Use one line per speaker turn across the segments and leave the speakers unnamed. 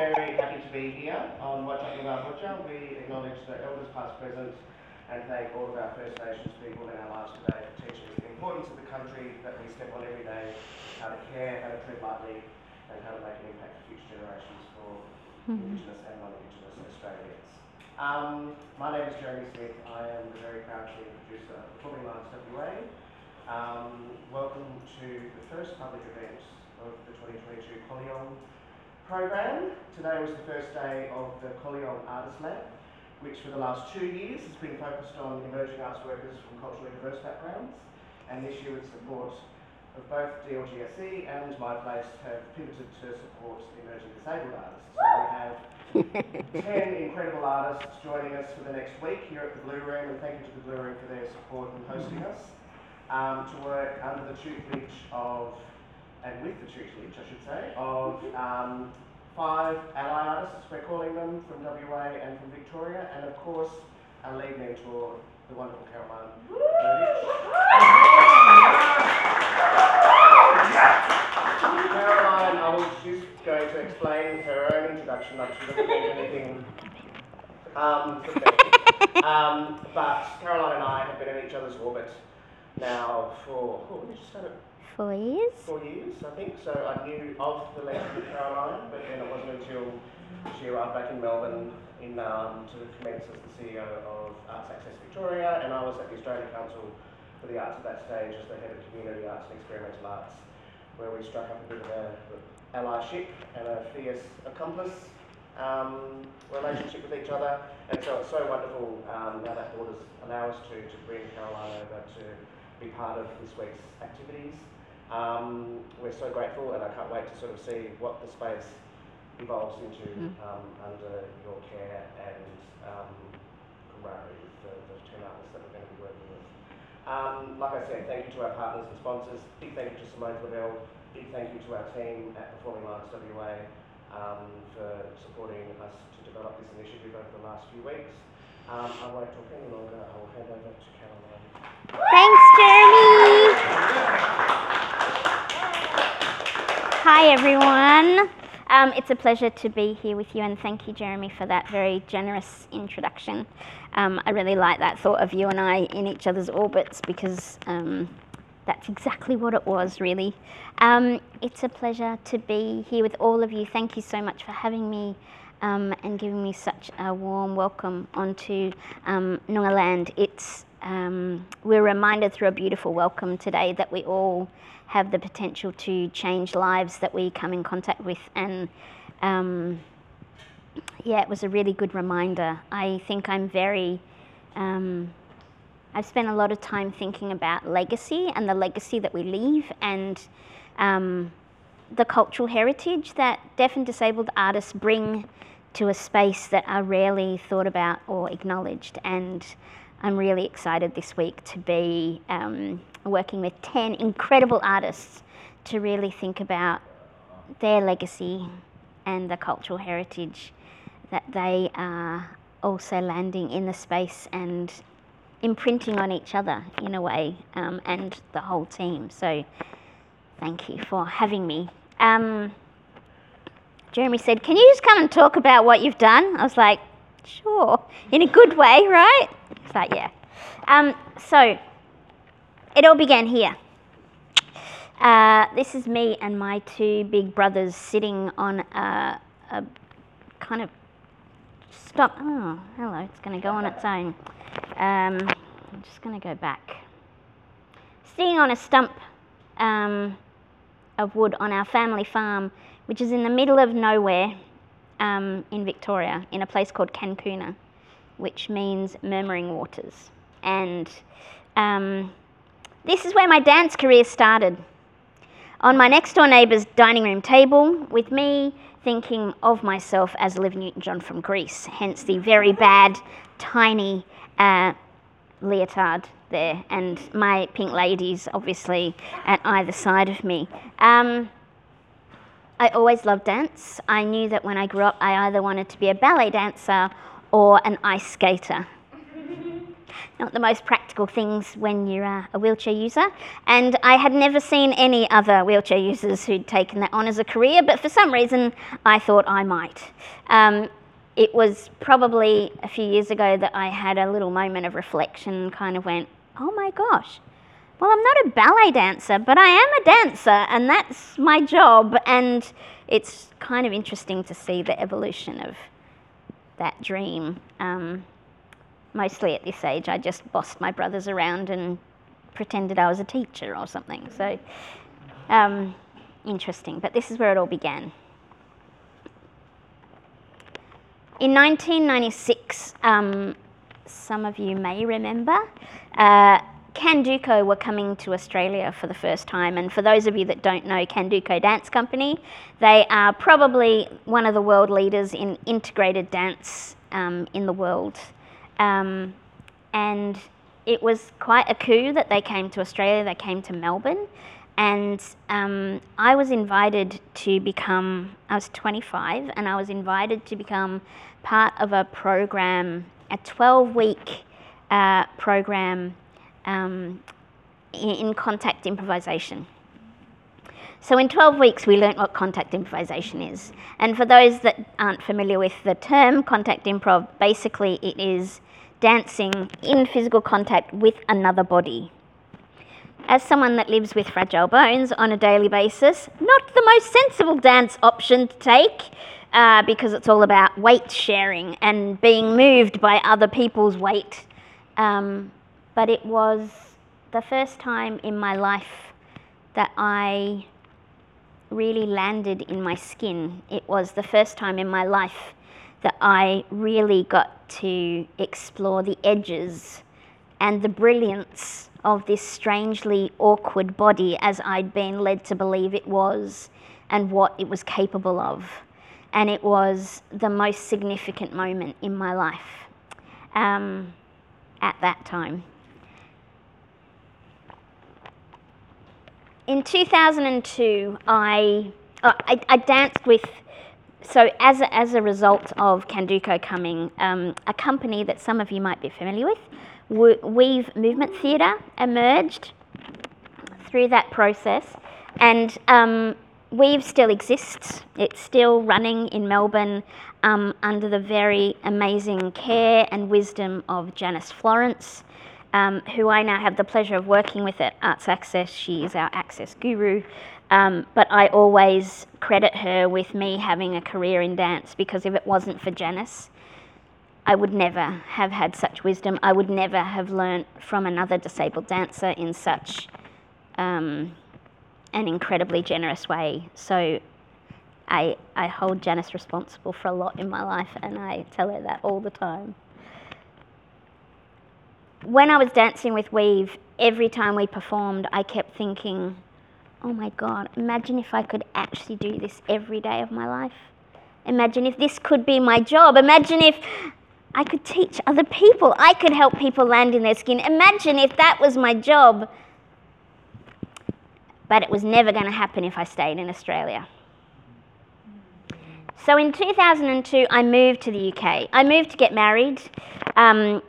very happy to be here on Whadjuk Noongar Whadjuk. We acknowledge the elders past, present, and thank all of our First Nations people in our lives today for teaching us the importance of the country that we step on every day, how to care, how to tread lightly, and how to make an impact for future generations for Indigenous and non-Indigenous Australians. Um, my name is Jeremy Smith. I am the very proud chief producer of Performing Arts WA. Um, welcome to the first public event of the 2022 Colliong program. Today was the first day of the Colliong Artist Lab, which for the last two years has been focused on emerging arts workers from culturally diverse backgrounds. And this year with support of both DLGSC and My Place have pivoted to support emerging disabled artists. So we have 10 incredible artists joining us for the next week here at the Blue Room, and thank you to the Blue Room for their support in hosting us, um, to work under the tutelage of, and with the tutelage, I should say, of um, five ally artists, we're calling them, from WA and from Victoria, and of course, our lead mentor, the wonderful Caroline Caroline, I was just going to explain her own introduction, like she doesn't need anything. Um, me. Um, but Caroline and I have been in each other's orbit now for, oh, we just started
Four years.
four years, I think. So I knew of the legend of Caroline, but then it wasn't until she arrived back in Melbourne in um, to commence as the CEO of Arts Access Victoria, and I was at the Australian Council for the Arts at that stage as the head of Community Arts and Experimental Arts, where we struck up a bit of an allyship and a fierce accomplice um, relationship with each other. And so it's so wonderful um, now that borders allow us to, to bring Caroline over to be part of this week's activities. Um, we're so grateful, and I can't wait to sort of see what the space evolves into
Mm.
um, under your care and um, camaraderie with the, the 10 artists that we're going to be working with. Um, like I said, thank you to our partners and sponsors. Big thank you to Simone Lavelle. Big thank you to our team at Performing Arts WA um, for supporting us to develop this initiative over the last few weeks. Um, I won't talk any longer. I will hand over to Caroline.
Thanks, Jeremy. Hi, everyone. Um, it's a pleasure to be here with you, and thank you, Jeremy, for that very generous introduction. Um, I really like that thought of you and I in each other's orbits because um, that's exactly what it was, really. Um, it's a pleasure to be here with all of you. Thank you so much for having me um, and giving me such a warm welcome onto um, Noongar land. It's um, we're reminded through a beautiful welcome today that we all have the potential to change lives that we come in contact with, and um, yeah, it was a really good reminder. I think I'm very um, I've spent a lot of time thinking about legacy and the legacy that we leave and um, the cultural heritage that deaf and disabled artists bring to a space that are rarely thought about or acknowledged. And I'm really excited this week to be um, working with 10 incredible artists to really think about their legacy and the cultural heritage that they are also landing in the space and imprinting on each other in a way um, and the whole team. So thank you for having me. Um, Jeremy said, Can you just come and talk about what you've done? I was like, Sure, in a good way, right? It's like, Yeah. Um, so it all began here. Uh, this is me and my two big brothers sitting on a, a kind of stop. Oh, hello, it's going to go on its own. Um, I'm just going to go back. Sitting on a stump um, of wood on our family farm, which is in the middle of nowhere um, in Victoria, in a place called Cancuna, which means murmuring waters. And um, this is where my dance career started. On my next door neighbour's dining room table, with me thinking of myself as Olivia Newton John from Grease, hence the very bad, tiny uh, leotard there, and my pink ladies obviously at either side of me. Um, I always loved dance. I knew that when I grew up, I either wanted to be a ballet dancer or an ice skater. not the most practical things when you're uh, a wheelchair user. And I had never seen any other wheelchair users who'd taken that on as a career, but for some reason I thought I might. Um, it was probably a few years ago that I had a little moment of reflection kind of went, oh my gosh, well, I'm not a ballet dancer, but I am a dancer, and that's my job. And it's kind of interesting to see the evolution of that dream. Um, mostly at this age, I just bossed my brothers around and pretended I was a teacher or something. So, um, interesting. But this is where it all began. In 1996, um, some of you may remember, uh, Candoco were coming to Australia for the first time. And for those of you that don't know Candoco Dance Company, they are probably one of the world leaders in integrated dance um, in the world. Um, and it was quite a coup that they came to Australia, they came to Melbourne. And um, I was invited to become, I was 25, and I was invited to become part of a program, a 12 week uh, program um, in contact improvisation. So, in 12 weeks, we learnt what contact improvisation is. And for those that aren't familiar with the term contact improv, basically it is dancing in physical contact with another body. As someone that lives with fragile bones on a daily basis, not the most sensible dance option to take uh, because it's all about weight sharing and being moved by other people's weight. Um, but it was the first time in my life that I really landed in my skin. It was the first time in my life that I really got to explore the edges and the brilliance of this strangely awkward body as I'd been led to believe it was and what it was capable of. And it was the most significant moment in my life um, at that time. In 2002, I, uh, I, I, danced with, so as a, as a result of Candoco coming, um, a company that some of you might be familiar with, Weave Movement Theatre emerged through that process. And um, Weave still exists. It's still running in Melbourne um, under the very amazing care and wisdom of Janice Florence um, who I now have the pleasure of working with at Arts Access. She is our access guru. Um, but I always credit her with me having a career in dance because if it wasn't for Janice, I would never have had such wisdom. I would never have learnt from another disabled dancer in such um, an incredibly generous way. So I, I hold Janice responsible for a lot in my life, and I tell her that all the time when I was dancing with Weave, every time we performed, I kept thinking, oh my God, imagine if I could actually do this every day of my life. Imagine if this could be my job. Imagine if I could teach other people. I could help people land in their skin. Imagine if that was my job. But it was never going to happen if I stayed in Australia. So in 2002, I moved to the UK. I moved to get married. Um,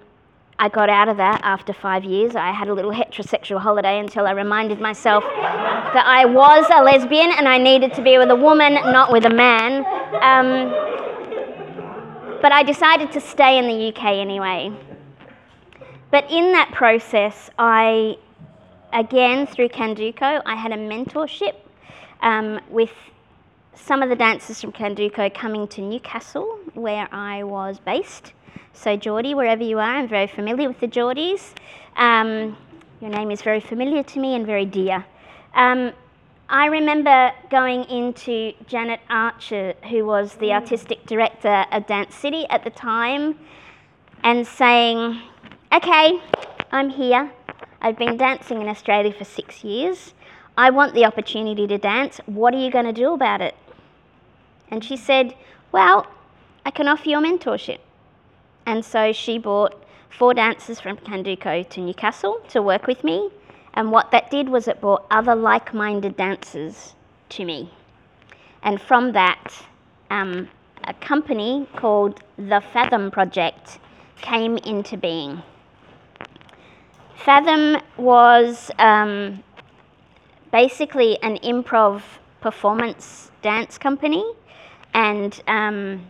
I got out of that after five years. I had a little heterosexual holiday until I reminded myself that I was a lesbian and I needed to be with a woman, not with a man. Um, but I decided to stay in the UK anyway. But in that process, I, again, through Candoco, I had a mentorship um, with some of the dancers from Candoco coming to Newcastle, where I was based. So, Geordie, wherever you are, I'm very familiar with the Geordies. Um, your name is very familiar to me and very dear. Um, I remember going into Janet Archer, who was the artistic director of Dance City at the time, and saying, Okay, I'm here. I've been dancing in Australia for six years. I want the opportunity to dance. What are you going to do about it? And she said, Well, I can offer you a mentorship. And so she brought four dancers from Candoco to Newcastle to work with me. And what that did was it brought other like minded dancers to me. And from that, um, a company called the Fathom Project came into being. Fathom was um, basically an improv performance dance company, and um,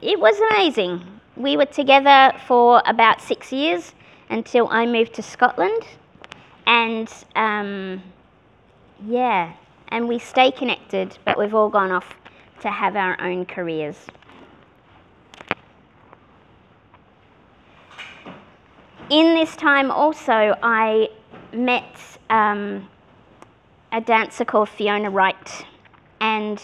it was amazing. We were together for about six years until I moved to Scotland, and um, yeah, and we stay connected, but we've all gone off to have our own careers. In this time, also, I met um, a dancer called Fiona Wright, and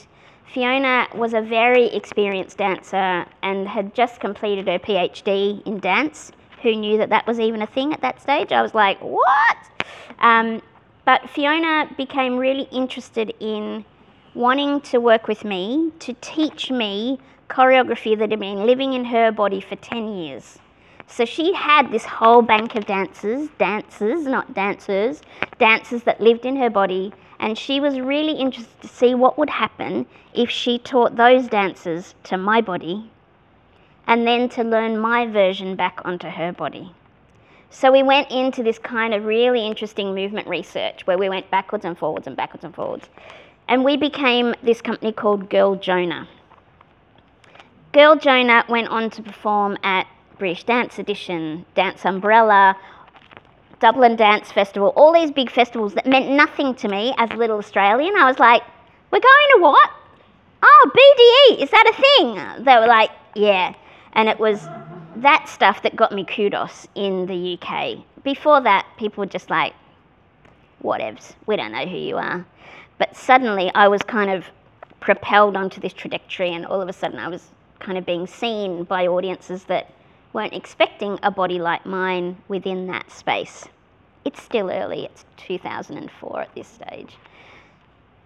Fiona was a very experienced dancer and had just completed her PhD in dance. Who knew that that was even a thing at that stage? I was like, what? Um, but Fiona became really interested in wanting to work with me to teach me choreography that had been living in her body for 10 years. So she had this whole bank of dancers, dancers, not dancers, dancers that lived in her body, and she was really interested to see what would happen if she taught those dancers to my body and then to learn my version back onto her body. So we went into this kind of really interesting movement research where we went backwards and forwards and backwards and forwards. And we became this company called Girl Jonah. Girl Jonah went on to perform at British Dance Edition, Dance Umbrella, Dublin Dance Festival, all these big festivals that meant nothing to me as a little Australian. I was like, we're going to what? Oh, BDE, is that a thing? They were like, yeah. And it was that stuff that got me kudos in the UK. Before that, people were just like, whatevs, we don't know who you are. But suddenly I was kind of propelled onto this trajectory, and all of a sudden I was kind of being seen by audiences that weren't expecting a body like mine within that space. It's still early, it's 2004 at this stage.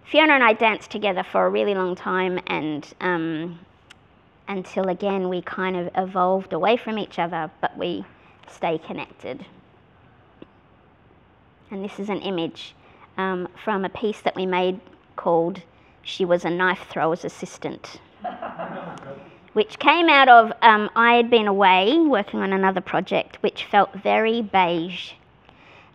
Fiona and I danced together for a really long time, and um, until again we kind of evolved away from each other, but we stay connected. And this is an image um, from a piece that we made called She Was a Knife Thrower's Assistant which came out of um, I had been away working on another project which felt very beige.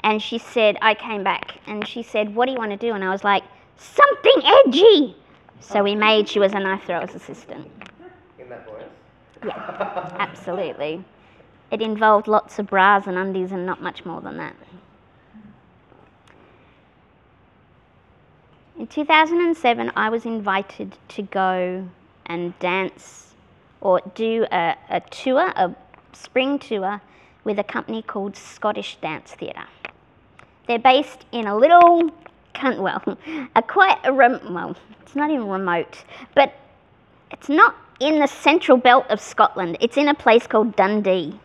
And she said, I came back and she said, What do you want to do? And I was like, Something edgy. So we made She Was a Knife Thrower's Assistant.
In that voice?
Yeah, absolutely. It involved lots of bras and undies and not much more than that. In 2007, I was invited to go and dance or do a, a tour, a spring tour, with a company called Scottish Dance Theatre. They're based in a little, well, a quite a rem- well, it's not even remote, but it's not in the central belt of Scotland. It's in a place called Dundee,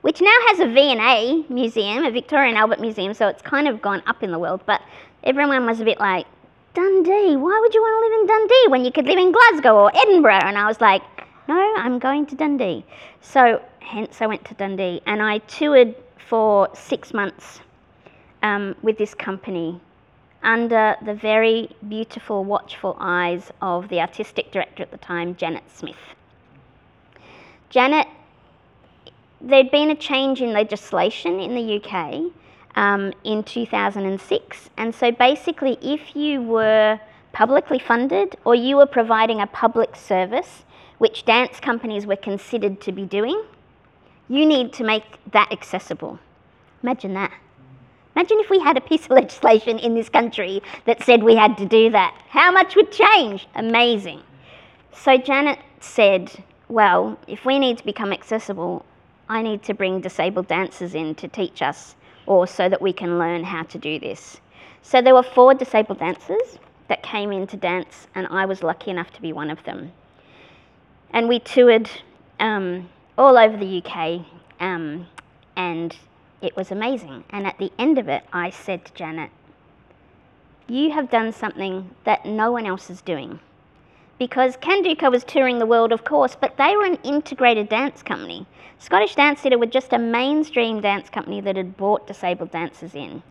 which now has a V&A museum, a Victoria and Albert Museum, so it's kind of gone up in the world. But everyone was a bit like, Dundee, why would you want to live in Dundee when you could live in Glasgow or Edinburgh? And I was like, no, I'm going to Dundee. So, hence, I went to Dundee and I toured for six months um, with this company under the very beautiful, watchful eyes of the artistic director at the time, Janet Smith. Janet, there'd been a change in legislation in the UK um, in 2006, and so basically, if you were publicly funded or you were providing a public service, which dance companies were considered to be doing, you need to make that accessible. Imagine that. Imagine if we had a piece of legislation in this country that said we had to do that. How much would change? Amazing. So Janet said, Well, if we need to become accessible, I need to bring disabled dancers in to teach us or so that we can learn how to do this. So there were four disabled dancers that came in to dance, and I was lucky enough to be one of them and we toured um, all over the UK, um, and it was amazing. And at the end of it, I said to Janet, You have done something that no one else is doing. Because Candoco was touring the world, of course, but they were an integrated dance company. Scottish Dance Theatre were just a mainstream dance company that had brought disabled dancers in.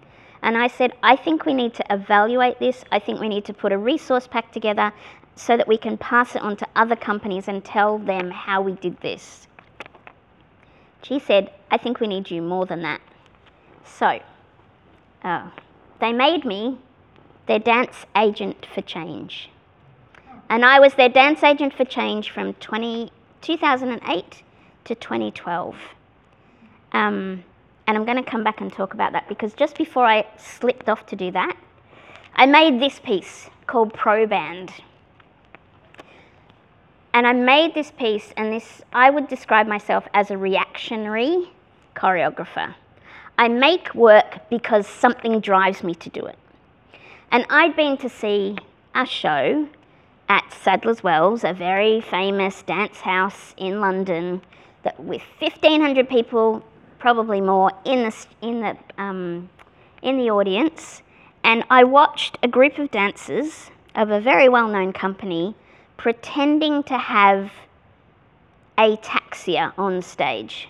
And I said, I think we need to evaluate this. I think we need to put a resource pack together so that we can pass it on to other companies and tell them how we did this. She said, I think we need you more than that. So, oh, they made me their dance agent for change. And I was their dance agent for change from 20, 2008 to 2012. Um, and I'm going to come back and talk about that because just before I slipped off to do that, I made this piece called Proband. And I made this piece, and this I would describe myself as a reactionary choreographer. I make work because something drives me to do it. And I'd been to see a show at Sadler's Wells, a very famous dance house in London, that with 1,500 people, probably more, in the, in the, um, in the audience. And I watched a group of dancers of a very well known company pretending to have ataxia on stage,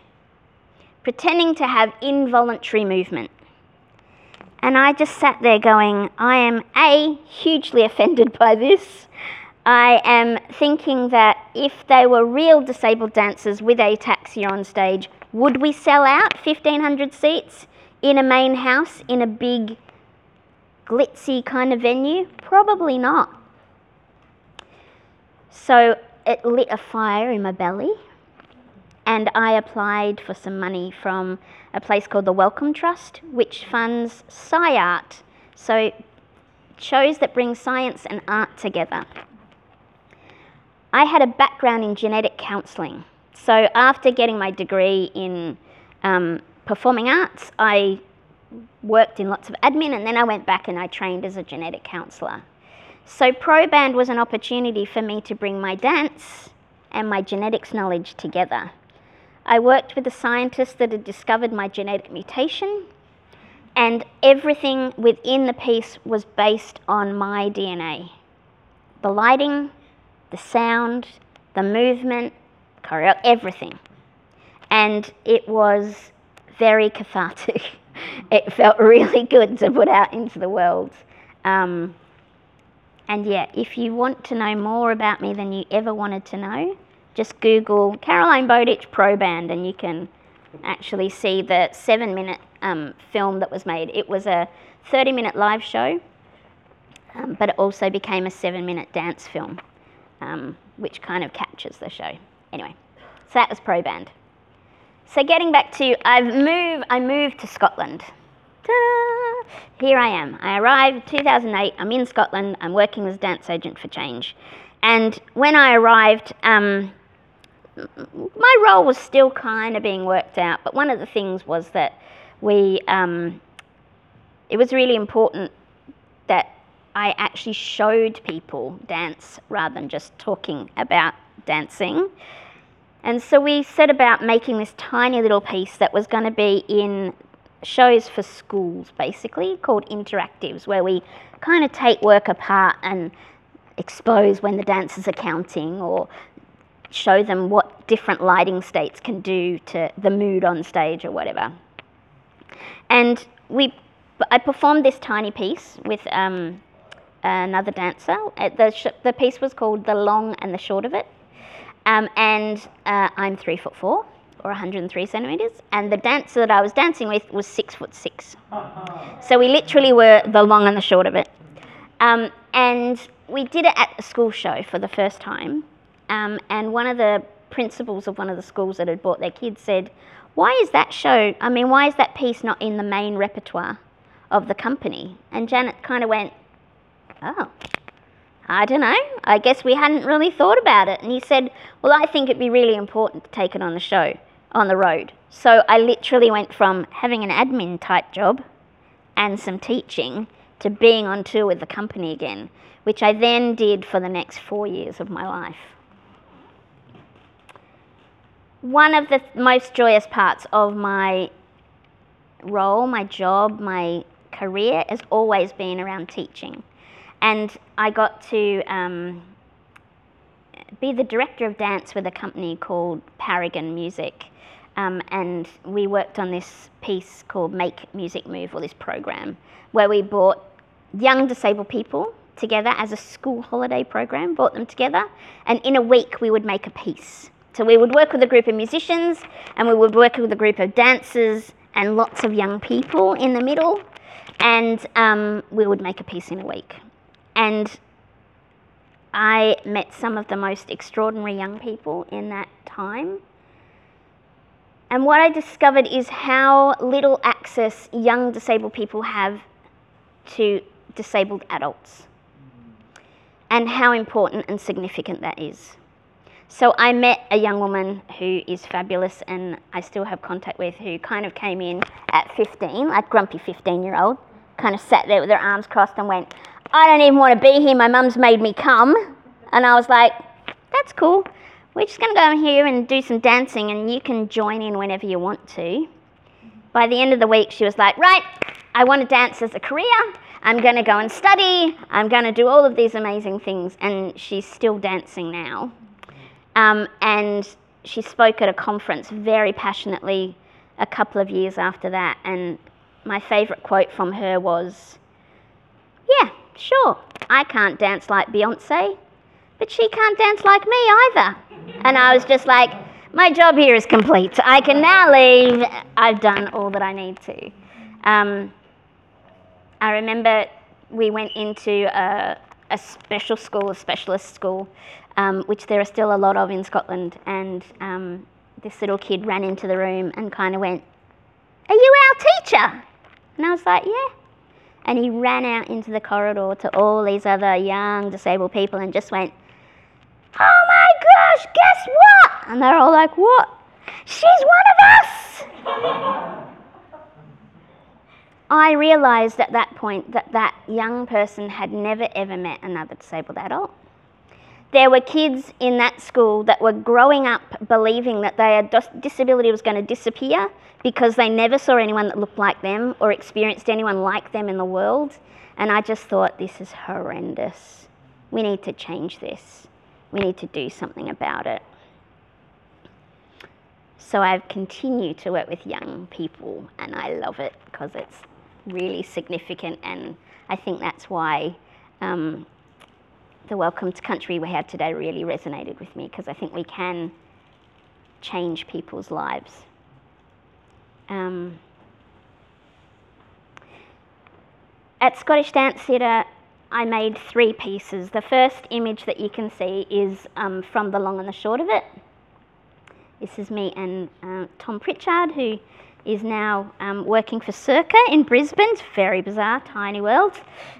pretending to have involuntary movement. And I just sat there going, I am A, hugely offended by this. I am thinking that if they were real disabled dancers with ataxia on stage, would we sell out 1,500 seats in a main house in a big, glitzy kind of venue? Probably not. So it lit a fire in my belly, and I applied for some money from a place called the Wellcome Trust, which funds SciArt, so shows that bring science and art together. I had a background in genetic counselling, so after getting my degree in um, performing arts, I worked in lots of admin, and then I went back and I trained as a genetic counsellor. So Proband was an opportunity for me to bring my dance and my genetics knowledge together. I worked with a scientist that had discovered my genetic mutation, and everything within the piece was based on my DNA. The lighting, the sound, the movement, choreo, everything. And it was very cathartic. it felt really good to put out into the world. Um, and yeah, if you want to know more about me than you ever wanted to know, just Google Caroline Bowditch Proband and you can actually see the seven minute um, film that was made. It was a 30 minute live show, um, but it also became a seven minute dance film, um, which kind of captures the show. Anyway, so that was Proband. So getting back to, I've moved, I moved to Scotland. Ta-da! Here I am. I arrived 2008. I'm in Scotland. I'm working as a dance agent for change. And when I arrived, um, my role was still kind of being worked out. But one of the things was that we, um, it was really important that I actually showed people dance rather than just talking about dancing. And so we set about making this tiny little piece that was going to be in shows for schools, basically, called interactives, where we kind of take work apart and expose when the dancers are counting or show them what different lighting states can do to the mood on stage or whatever. And we, I performed this tiny piece with um, another dancer. The, sh- the piece was called The Long and the Short of It. Um, and uh, I'm three foot four or 103 centimeters, and the dancer that I was dancing with was six foot six. so we literally were the long and the short of it. Um, and we did it at a school show for the first time, um, and one of the principals of one of the schools that had brought their kids said, "Why is that show? I mean, why is that piece not in the main repertoire of the company?" And Janet kind of went, "Oh." I don't know. I guess we hadn't really thought about it. And he said, Well, I think it'd be really important to take it on the show on the road. So I literally went from having an admin type job and some teaching to being on tour with the company again, which I then did for the next four years of my life. One of the most joyous parts of my role, my job, my career has always been around teaching. And I got to um, be the director of dance with a company called Paragon Music. Um, and we worked on this piece called Make Music Move, or this program, where we brought young disabled people together as a school holiday program, brought them together, and in a week we would make a piece. So we would work with a group of musicians, and we would work with a group of dancers, and lots of young people in the middle, and um, we would make a piece in a week. And I met some of the most extraordinary young people in that time. And what I discovered is how little access young disabled people have to disabled adults, and how important and significant that is. So I met a young woman who is fabulous and I still have contact with who kind of came in at 15, like grumpy 15 year old, kind of sat there with her arms crossed and went, I don't even want to be here, my mum's made me come. And I was like, that's cool. We're just going to go in here and do some dancing and you can join in whenever you want to. By the end of the week, she was like, right, I want to dance as a career. I'm going to go and study. I'm going to do all of these amazing things. And she's still dancing now. Um, and she spoke at a conference very passionately a couple of years after that. And my favourite quote from her was, Yeah, sure, I can't dance like Beyonce, but she can't dance like me either. And I was just like, My job here is complete. I can now leave. I've done all that I need to. Um, I remember we went into a, a special school, a specialist school, um, which there are still a lot of in Scotland. And um, this little kid ran into the room and kind of went, Are you our teacher? And I was like, Yeah. And he ran out into the corridor to all these other young disabled people and just went, Oh my gosh, guess what? And they're all like, What? She's one of us! I realised at that point that that young person had never ever met another disabled adult. There were kids in that school that were growing up believing that their disability was going to disappear because they never saw anyone that looked like them or experienced anyone like them in the world. And I just thought, this is horrendous. We need to change this. We need to do something about it. So I've continued to work with young people, and I love it because it's really significant, and I think that's why um, the Welcome to Country we had today really resonated with me because I think we can change people's lives. Um, at Scottish Dance Theatre, I made three pieces. The first image that you can see is um, from the long and the short of it. This is me and uh, Tom Pritchard, who is now um, working for Circa in Brisbane. It's very bizarre, tiny world.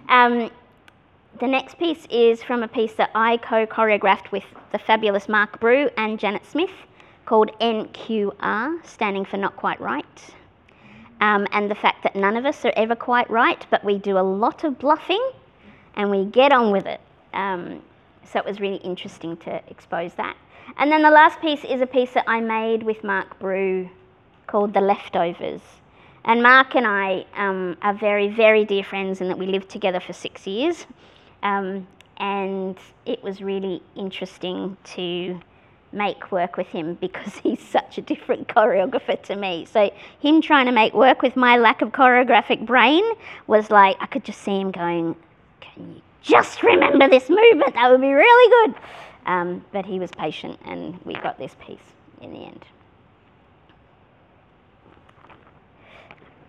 Um, the next piece is from a piece that I co choreographed with the fabulous Mark Brew and Janet Smith called NQR, standing for Not Quite Right. Um, and the fact that none of us are ever quite right, but we do a lot of bluffing and we get on with it. Um, so it was really interesting to expose that. And then the last piece is a piece that I made with Mark Brew called The Leftovers. And Mark and I um, are very, very dear friends in that we lived together for six years. Um, and it was really interesting to make work with him because he's such a different choreographer to me. So him trying to make work with my lack of choreographic brain was like I could just see him going, "Can you just remember this movement? That would be really good." Um, but he was patient, and we got this piece in the end.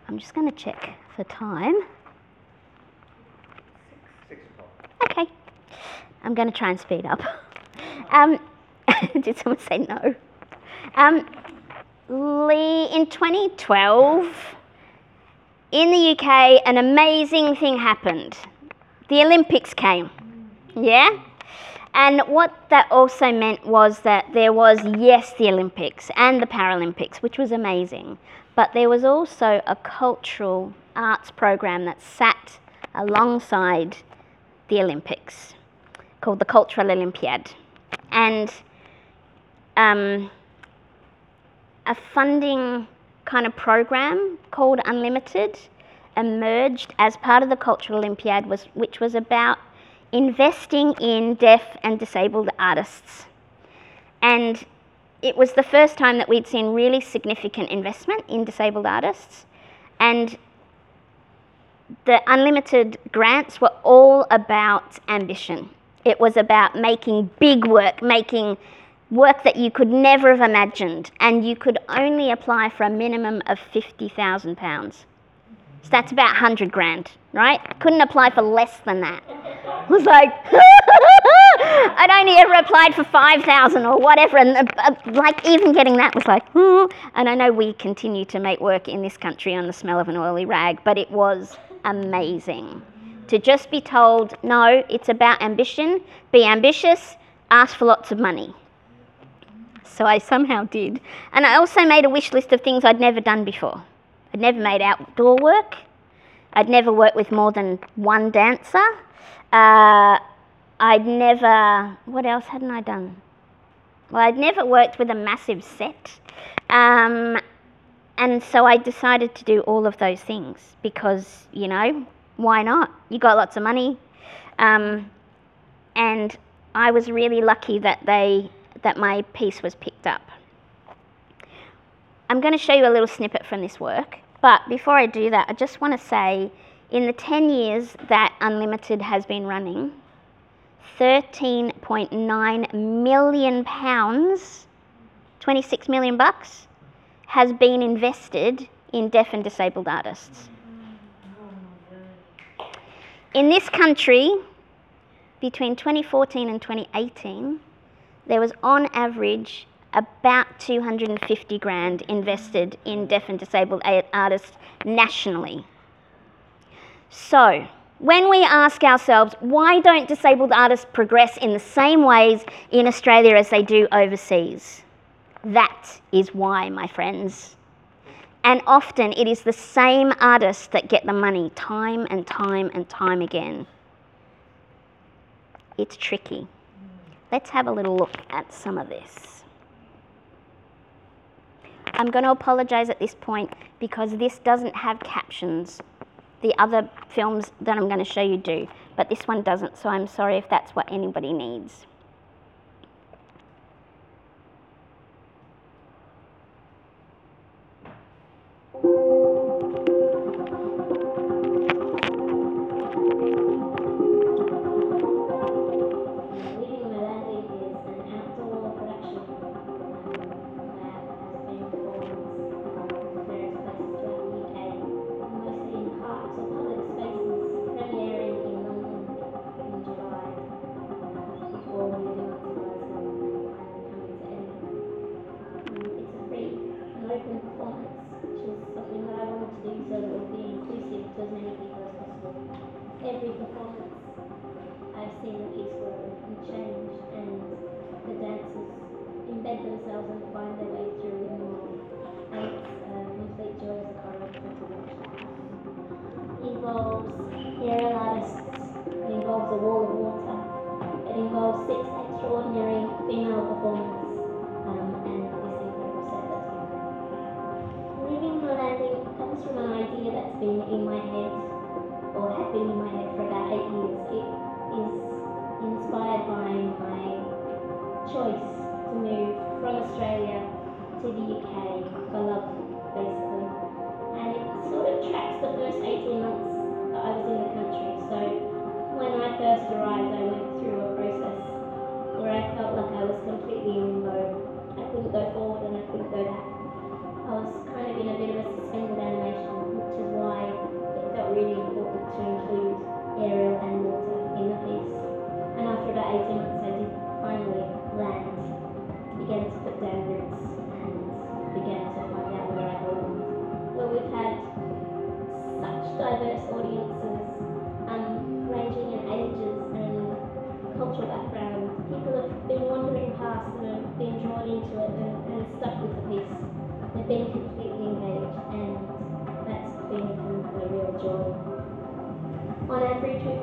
I'm just going to check for time. Okay. I'm going to try and speed up. Um, did someone say no? Um, Lee, in 2012, in the UK, an amazing thing happened. The Olympics came. Yeah? And what that also meant was that there was, yes, the Olympics and the Paralympics, which was amazing, but there was also a cultural arts program that sat alongside the Olympics called the Cultural Olympiad. And um, a funding kind of program called Unlimited emerged as part of the Cultural Olympiad, was, which was about investing in deaf and disabled artists. And it was the first time that we'd seen really significant investment in disabled artists. And the unlimited grants were all about ambition. It was about making big work, making
work that you could never have imagined, and you could only apply for a minimum of £50,000. So that's about 100 grand, right? Couldn't apply for less than that. I was like, I'd only ever applied for 5,000 or whatever, and uh, uh, like even getting that was like, oh. and I know we continue to make work in this country on the smell of an oily rag, but it was amazing to just be told, no, it's about ambition, be ambitious, ask for lots of money. So I somehow did. And I also made a wish list of things I'd never done before. I'd never made outdoor work. I'd never worked with more than one dancer. Uh, I'd never, what else hadn't I done? Well, I'd never worked with a massive set. Um, and so I decided to do all of those things because, you know, why not? You got lots of money. Um, and I was really lucky that they that my piece was picked up. I'm going to show you a little snippet from this work, but before I do that, I just want to say in the 10 years that Unlimited has been running, 13.9 million pounds, 26 million bucks, has been invested in deaf and disabled artists. In this country, between 2014 and 2018, there was on average about 250 grand invested in deaf and disabled artists nationally. So, when we ask ourselves, why don't disabled artists progress in the same ways in Australia as they do overseas? That is why, my friends. And often it is the same artists that get the money time and time and time again. It's tricky. Let's have a little look at some of this. I'm going to apologise at this point because this doesn't have captions. The other films that I'm going to show you do, but this one doesn't, so I'm sorry if that's what anybody needs.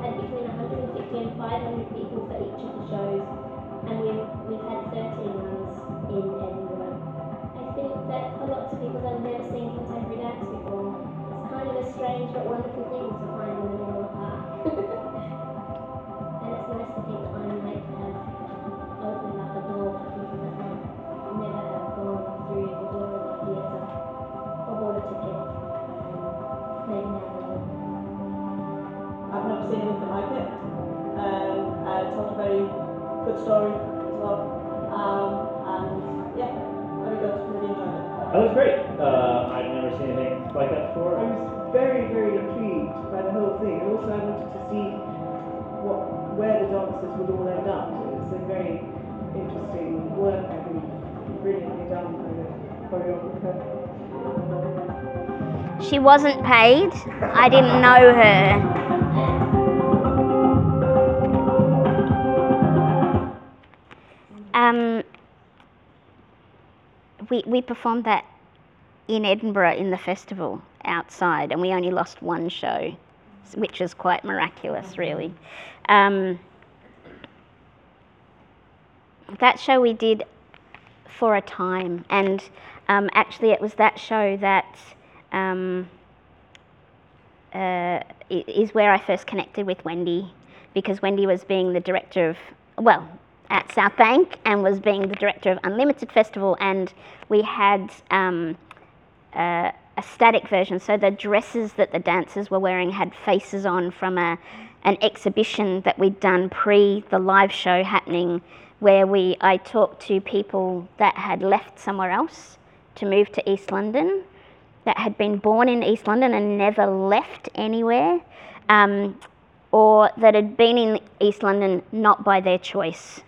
had between 150 and 500 people for each of the shows, and we've, we've had 13 runs in Edinburgh. I think that for lots of people, they've never seen contemporary dance before. It's kind of a strange but wonderful thing
She wasn't paid. I didn't know her. Um, we, we performed that in Edinburgh in the festival outside, and we only lost one show, which is quite miraculous, really. Um, that show we did for a time, and um, actually, it was that show that um, uh, is where I first connected with Wendy, because Wendy was being the director of, well, at South Bank and was being the director of Unlimited Festival, and we had um, uh, a static version. So the dresses that the dancers were wearing had faces on from a, an exhibition that we'd done pre the live show happening, where we I talked to people that had left somewhere else to move to East London, that had been born in East London and never left anywhere. Um, or that had been in East London not by their choice.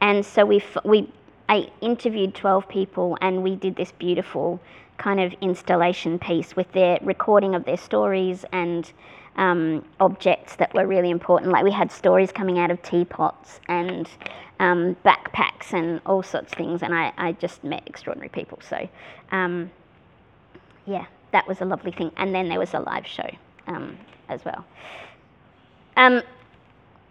And so we, we, I interviewed 12 people and we did this beautiful kind of installation piece with their recording of their stories and um, objects that were really important. Like we had stories coming out of teapots and um, backpacks and all sorts of things. And I, I just met extraordinary people. So, um, yeah, that was a lovely thing. And then there was a live show um, as well. Um,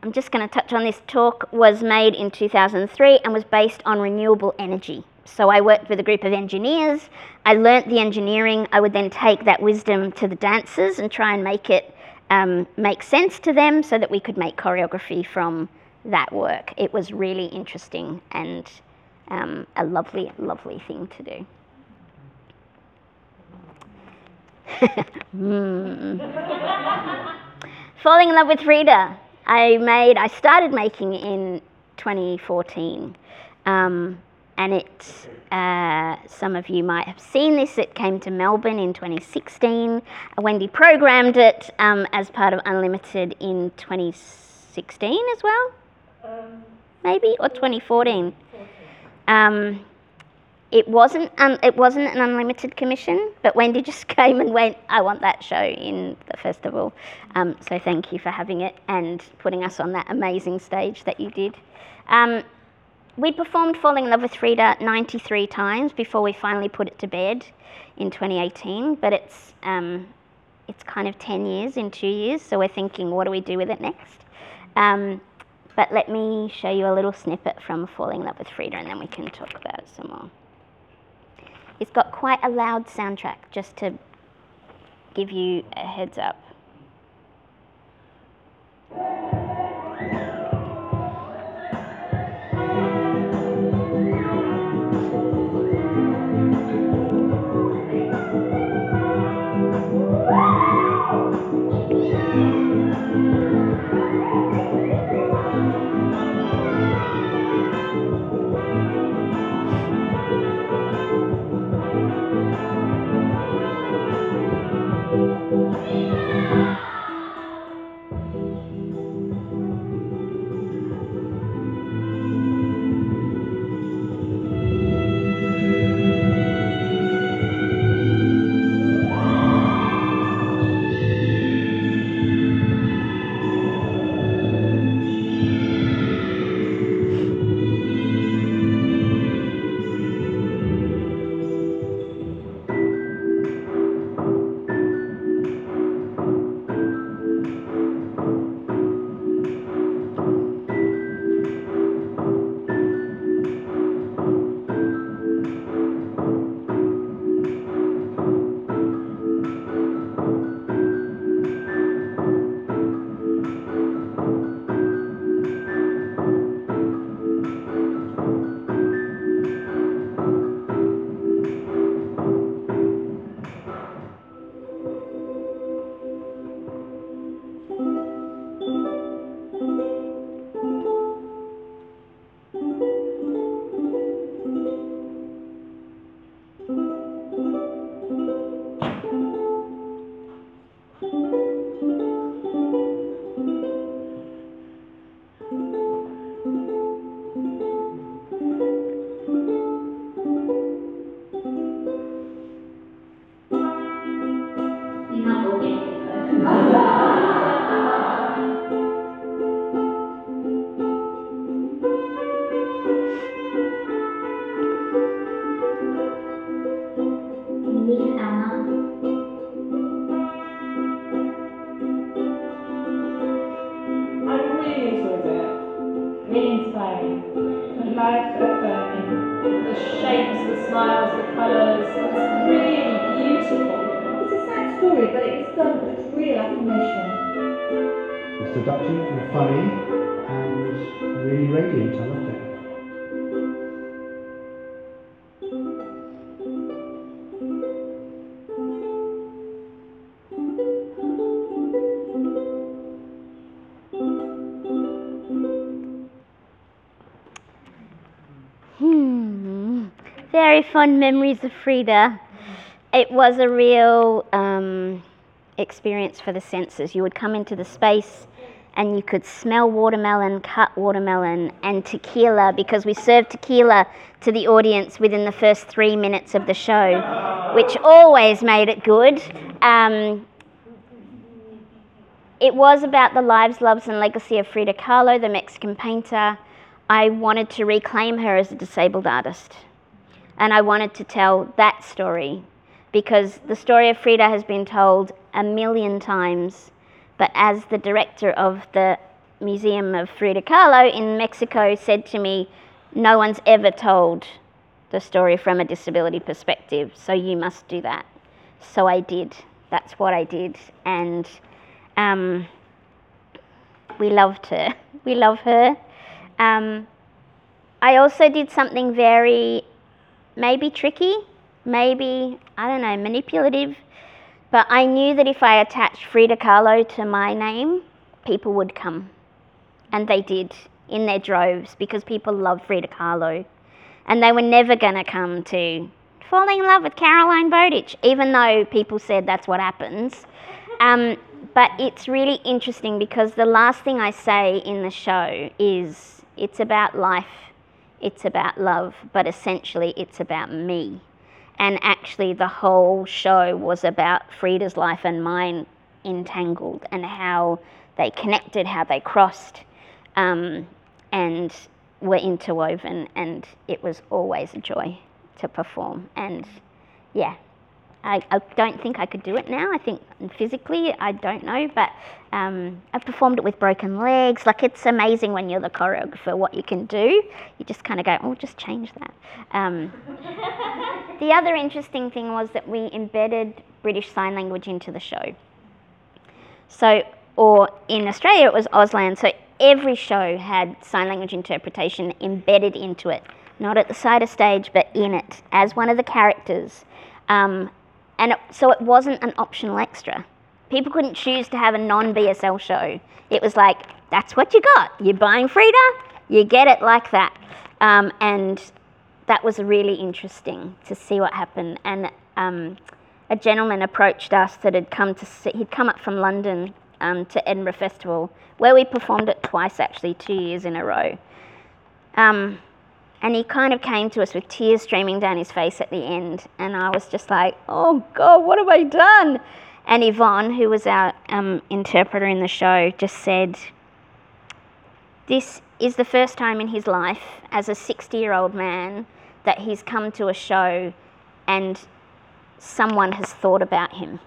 I'm just going to touch on this talk was made in 2003 and was based on renewable energy. So I worked with a group of engineers. I learnt the engineering. I would then take that wisdom to the dancers and try and make it um, make sense to them so that we could make choreography from that work. It was really interesting and um, a lovely, lovely thing to do. Hmm. Falling in love with Frida. I made. I started making in 2014, um, and it. Uh, some of you might have seen this. It came to Melbourne in 2016. Wendy programmed it um, as part of Unlimited in 2016 as well, maybe or 2014. Um, it wasn't un- it wasn't an unlimited commission, but Wendy just came and went, I want that show in the festival. Um, so thank you for having it and putting us on that amazing stage that you did. We performed Falling in Love with Frida 93 times before we finally put it to bed in 2018, but it's um, it's kind of 10 years in two years, so we're thinking, what do we do with it next? Um, but let me show you a little snippet from Falling in Love with Frida and then we can talk about it some more. It's got quite a loud soundtrack, just to give you a heads up.
re-inspiring, the life affirming, um,
the shapes, the smiles, the colours. It's really beautiful.
It's a sad story, but it's done with real affirmation.
It's seductive and funny and really radiant.
Very fond memories of Frida. It was a real um, experience for the senses. You would come into the space and you could smell watermelon, cut watermelon, and tequila because we served tequila to the audience within the first three minutes of the show, which always made it good. Um, it was about the lives, loves, and legacy of Frida Kahlo, the Mexican painter. I wanted to reclaim her as a disabled artist. And I wanted to tell that story because the story of Frida has been told a million times. But as the director of the Museum of Frida Kahlo in Mexico said to me, no one's ever told the story from a disability perspective, so you must do that. So I did. That's what I did. And um, we loved her. We love her. Um, I also did something very, maybe tricky, maybe, I don't know, manipulative, but I knew that if I attached Frida Kahlo to my name, people would come. And they did in their droves because people love Frida Kahlo. And they were never going to come to falling in love with Caroline Bowditch, even though people said that's what happens. Um, but it's really interesting because the last thing I say in the show is it's about life, it's about love, but essentially it's about me. And actually, the whole show was about Frida's life and mine entangled and how they connected, how they crossed, um, and were interwoven. And it was always a joy to perform. And yeah, I, I don't think I could do it now. I think physically, I don't know, but um, I've performed it with broken legs. Like it's amazing when you're the choreographer what you can do. You just kind of go, oh, just change that. Um, the other interesting thing was that we embedded British Sign Language into the show. So, or in Australia, it was Auslan. So every show had sign language interpretation embedded into it, not at the side of stage, but in it as one of the characters. Um, and it, so it wasn't an optional extra. People couldn't choose to have a non BSL show. It was like, that's what you got. You're buying Frida, you get it like that. Um, and that was really interesting to see what happened. And um, a gentleman approached us that had come to see, he'd come up from London um, to Edinburgh Festival, where we performed it twice actually, two years in a row. Um, and he kind of came to us with tears streaming down his face at the end. And I was just like, oh God, what have I done? And Yvonne, who was our um, interpreter in the show, just said, This is the first time in his life as a 60 year old man that he's come to a show and someone has thought about him.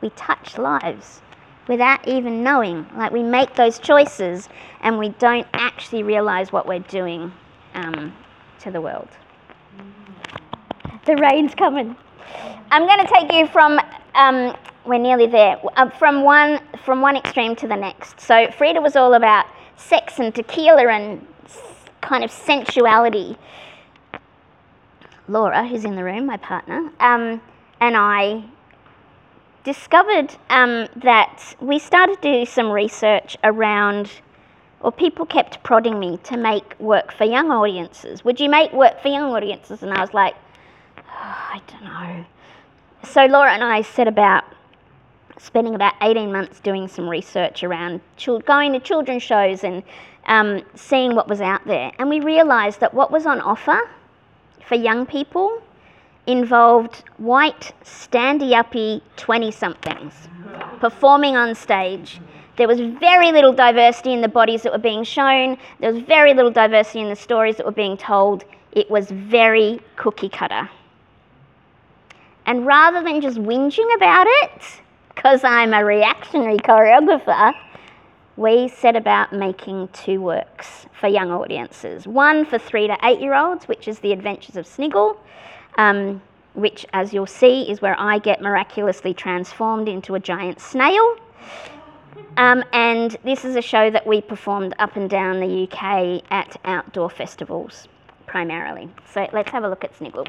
We touch lives without even knowing. Like we make those choices and we don't actually realize what we're doing um, to the world. The rain's coming. I'm going to take you from. Um, we're nearly there. Uh, from one from one extreme to the next. So Frida was all about sex and tequila and kind of sensuality. Laura, who's in the room, my partner, um, and I discovered um, that we started to do some research around, or people kept prodding me to make work for young audiences. Would you make work for young audiences? And I was like, oh, I don't know. So Laura and I set about spending about 18 months doing some research around going to children's shows and um, seeing what was out there. And we realised that what was on offer for young people involved white, standy uppy 20 somethings performing on stage. There was very little diversity in the bodies that were being shown, there was very little diversity in the stories that were being told. It was very cookie cutter. And rather than just whinging about it, because I'm a reactionary choreographer, we set about making two works for young audiences. One for three to eight year olds, which is The Adventures of Sniggle, um, which, as you'll see, is where I get miraculously transformed into a giant snail. Um, and this is a show that we performed up and down the UK at outdoor festivals primarily. So let's have a look at Sniggle.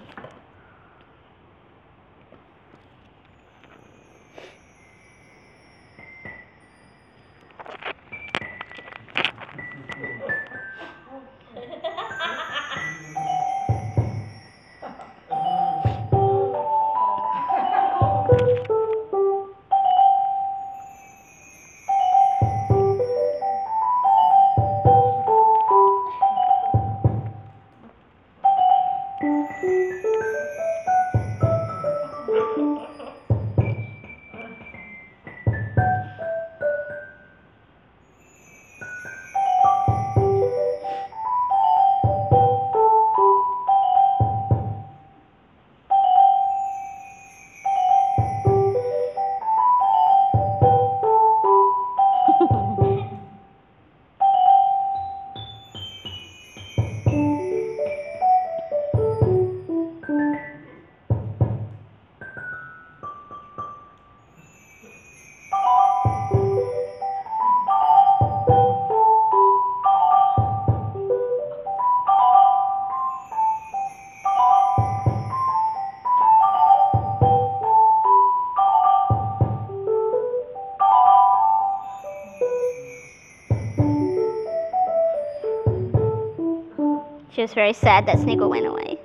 Was very sad that Sniggle went away.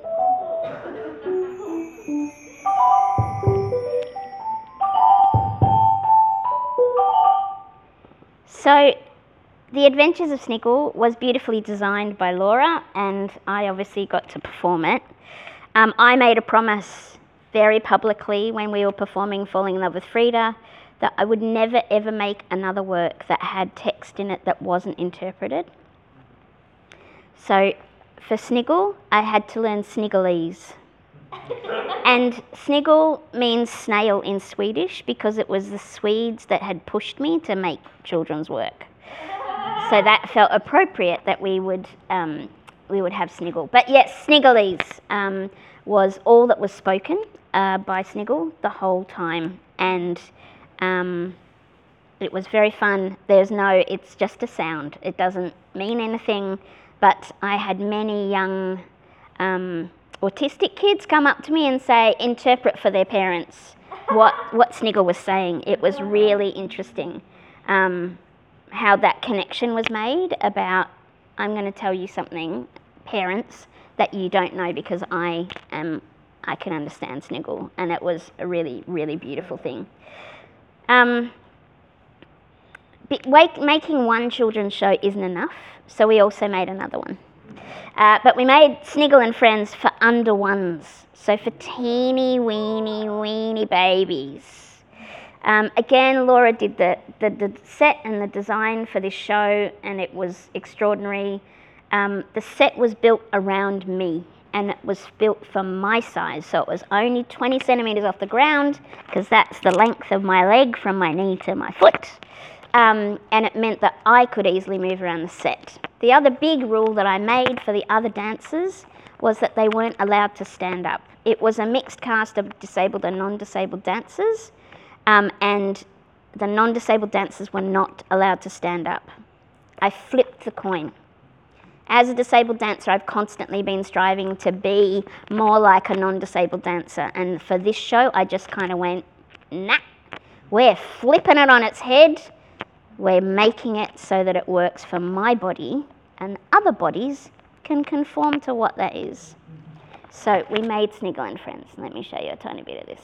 So, The Adventures of Sniggle was beautifully designed by Laura, and I obviously got to perform it. Um, I made a promise very publicly when we were performing Falling in Love with Frida that I would never ever make another work that had text in it that wasn't interpreted. So, for Sniggle, I had to learn Snigglese. and Sniggle means snail in Swedish because it was the Swedes that had pushed me to make children's work. So that felt appropriate that we would um, we would have Sniggle. But yes, Snigglese um, was all that was spoken uh, by Sniggle the whole time, and um, it was very fun. There's no, it's just a sound. It doesn't mean anything. But I had many young um, autistic kids come up to me and say, interpret for their parents what, what Sniggle was saying. It was really interesting um, how that connection was made about, I'm going to tell you something, parents, that you don't know because I am, I can understand Sniggle. And it was a really, really beautiful thing. Um, making one children's show isn't enough, so we also made another one. Uh, but we made Sniggle and Friends for under ones, so for teeny weeny weeny babies. Um, again, Laura did the, the, the, set and the design for this show, and it was extraordinary. Um, the set was built around me, and it was built for my size, so it was only 20 centimetres off the ground, because that's the length of my leg from my knee to my foot um, and it meant that I could easily move around the set. The other big rule that I made for the other dancers was that they weren't allowed to stand up. It was a mixed cast of disabled and non disabled dancers, um, and the non disabled dancers were not allowed to stand up. I flipped the coin. As a disabled dancer, I've constantly been striving to be more like a non disabled dancer, and for this show, I just kind of went, nah, we're flipping it on its head we're making it so that it works for my body and other bodies can conform to what that is. So we made Sniggle and Friends. Let me show you a tiny bit of this.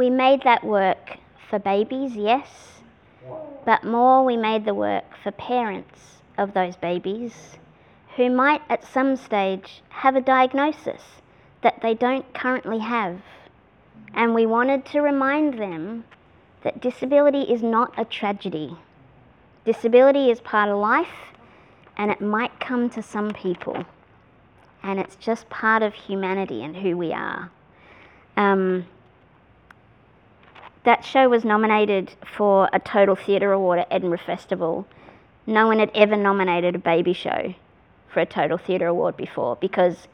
We made that work for babies, yes, but more we made the work for parents of those babies who might at some stage have a diagnosis that they don't currently have. And we wanted to remind them that disability is not a tragedy. Disability is part of life and it might come to some people. And it's just part of humanity and who we are. Um, that show was nominated for a Total Theatre Award at Edinburgh Festival. No one had ever nominated a baby show for a Total Theatre Award before because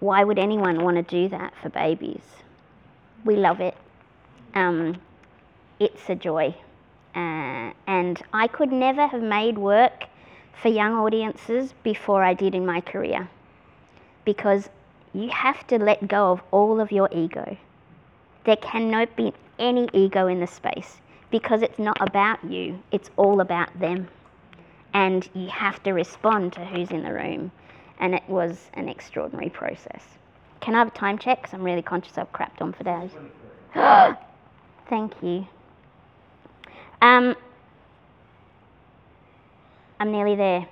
why would anyone want to do that for babies? We love it. Um, it's a joy. Uh, and I could never have made work for young audiences before I did in my career because you have to let go of all of your ego. There cannot be any ego in the space because it's not about you, it's all about them. And you have to respond to who's in the room. And it was an extraordinary process. Can I have a time check? Because I'm really conscious I've crapped on for days. Thank you. Um, I'm nearly there.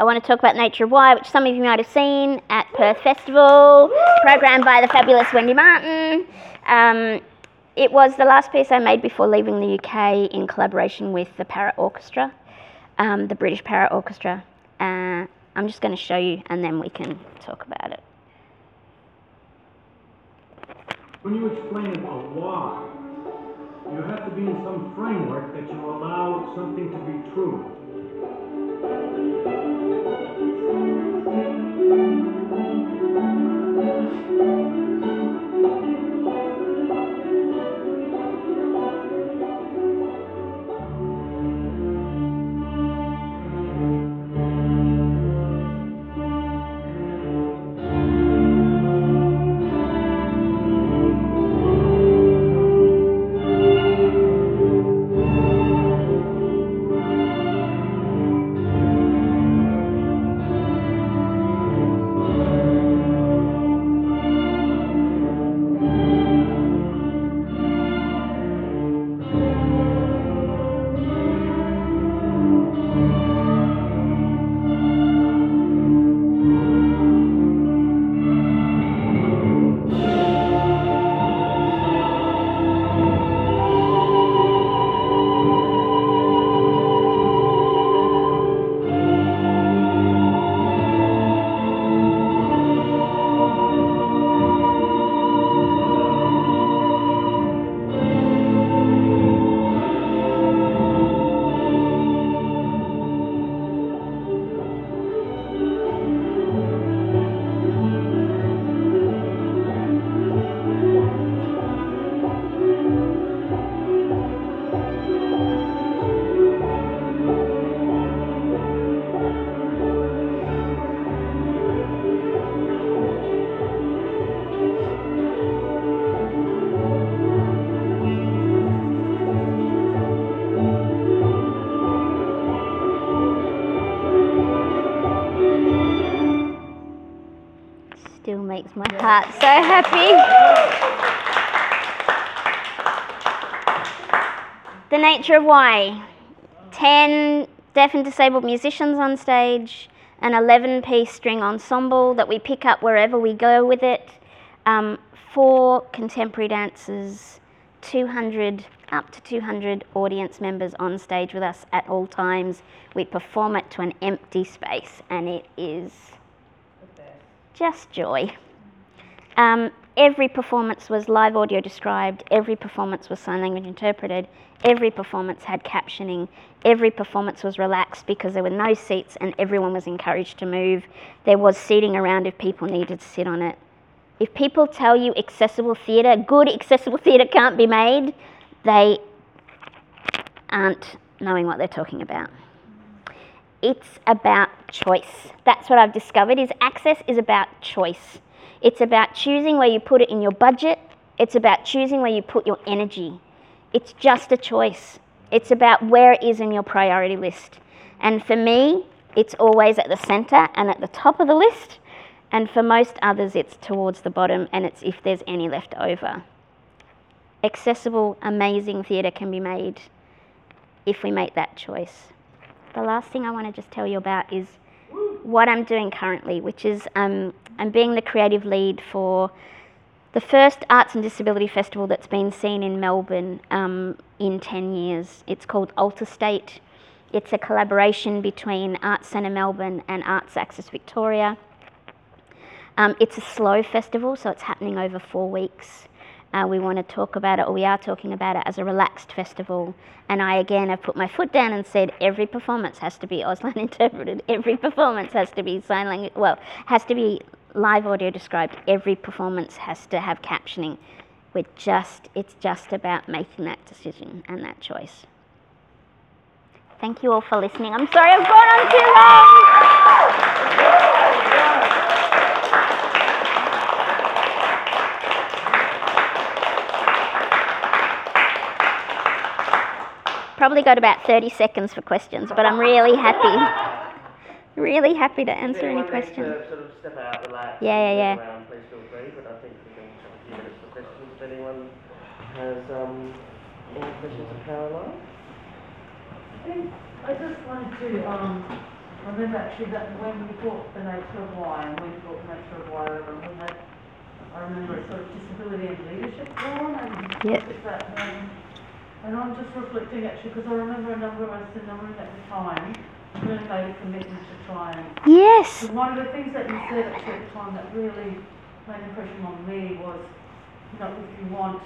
I want to talk about Nature of Why, which some of you might have seen at Perth Festival, programmed by the fabulous Wendy Martin. Um, it was the last piece I made before leaving the UK in collaboration with the Para Orchestra, um, the British Para Orchestra. Uh, I'm just going to show you and then we can talk about it.
When you explain about why, you have to be in some framework that you allow something to be true.
Heart so happy. The nature of why. 10 deaf and disabled musicians on stage, an 11 piece string ensemble that we pick up wherever we go with it, um, four contemporary dancers, 200 up to 200 audience members on stage with us at all times. We perform it to an empty space, and it is just joy. Um, every performance was live audio described, every performance was sign language interpreted, every performance had captioning, every performance was relaxed because there were no seats and everyone was encouraged to move. There was seating around if people needed to sit on it. If people tell you accessible theatre, good accessible theatre can't be made, they aren't knowing what they're talking about. It's about choice. That's what I've discovered is access is about choice. It's about choosing where you put it in your budget. It's about choosing where you put your energy. It's just a choice. It's about where it is in your priority list. And for me, it's always at the center and at the top of the list. And for most others, it's towards the bottom and it's if there's any left over. accessible, amazing theatre can be made if we make that choice. The last thing I want to just tell you about is what I'm doing currently, which is um, I'm being the creative lead for the first Arts and Disability Festival that's been seen in Melbourne um, in 10 years. It's called Alter State. It's a collaboration between Arts Centre Melbourne and Arts Access Victoria. Um, it's a slow festival, so it's happening over four weeks. Uh, we want to talk about it, or we are talking about it as a relaxed festival. And I again have put my foot down and said every performance has to be Auslan interpreted. Every performance has to be sign language. Well, has to be live audio described. Every performance has to have captioning. We're just, it's just about making that decision and that choice. Thank you all for listening. I'm sorry I've gone on too long. Probably got about 30 seconds for questions, but I'm really happy. Really happy to answer any questions.
sort of step out, relax.
Yeah, yeah, yeah.
look Around, please feel free, but I think we can have a few minutes for questions if anyone has um, any questions of Caroline.
I just wanted to, um, remember actually that when we bought the nature of why, and when we bought the nature of why, over, we had, I remember a sort of disability and leadership one, and
Yeah.
looked at that, um, and I'm just reflecting actually, because I remember a number of us in the room at the time, commitment to try and
Yes.
and one of the things that you said at the time that really made an impression on me was, you know, if you want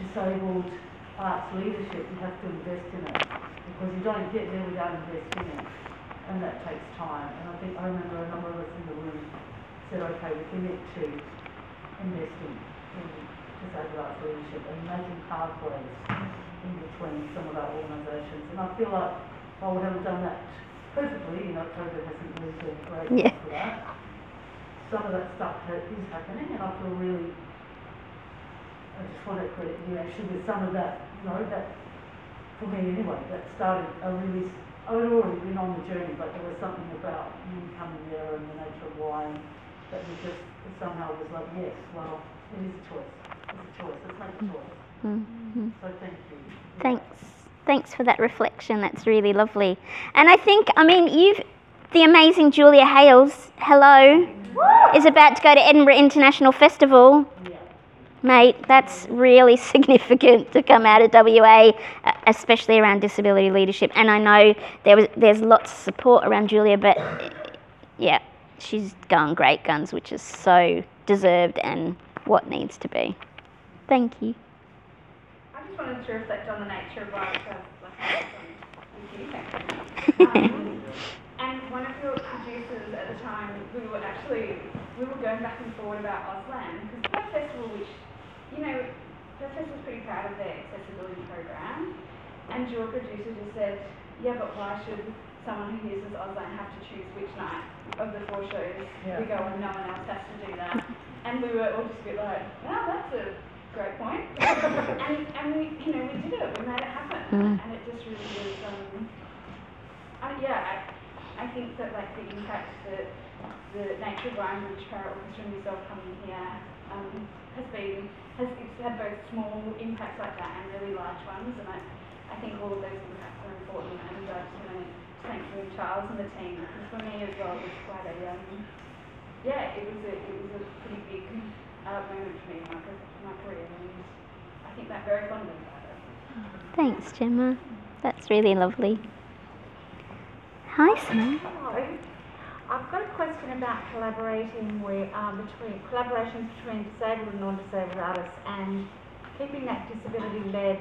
disabled arts leadership, you have to invest in it. Because you don't get there without investing in it. And that takes time. And I think, I remember a number of us in the room said, okay, we commit to investing in disabled arts leadership and making pathways in between some of our organisations. And I feel like, while we haven't done that perfectly, know, COVID hasn't really been great
Yeah.
for that. Some of that stuff is happening and I feel really, I just want to credit you actually with some of that, you know, that, for me anyway, that started a really, I had already been on the journey, but there was something about you coming there and the nature of why that was just somehow was like, yes, well, it is a choice. It's a choice. Let's make a choice.
Mhm.
So thank you.
Thanks. Thanks for that reflection. That's really lovely. And I think, I mean, you've, the amazing Julia Hales, hello, is about to go to Edinburgh International Festival. Mate, that's really significant to come out of WA, uh, especially around disability leadership. And I know there was, there's lots of support around Julia, but yeah, she's gone great guns, which is so deserved and what needs to be. Thank you.
I just wanted to reflect on the nature of life as like thank you, thank you. Um, and one of your producers at the time, we were actually we were going back and forward about Auslan because that festival, which you know, that festival's pretty proud of their accessibility program, and your producer just said, yeah, but why should someone who uses Auslan have to choose which night of the four shows we go and no one else has to do that? And we were all just a bit like, oh, that's a great point. and, and we, you know, we did it. We made it happen.
Mm.
And it just really was, um, I, yeah, I, I think that like the impact that the Nature of Ryan Bridge Para Orchestra and yourself coming here um, has been, has it's had both small impacts like that and really large ones. And I, I think all of those impacts are important. And I just want to thank you, Charles, and the team. Because for me as well, it was quite a, um, yeah, it was a, it was a pretty big uh, me my, my career, and I think that very fondly.
Thanks, Gemma. That's really lovely. Hi, Simone.
Hello. I've got a question about collaborating with, um, between, collaborations between disabled and non-disabled artists and keeping that disability-led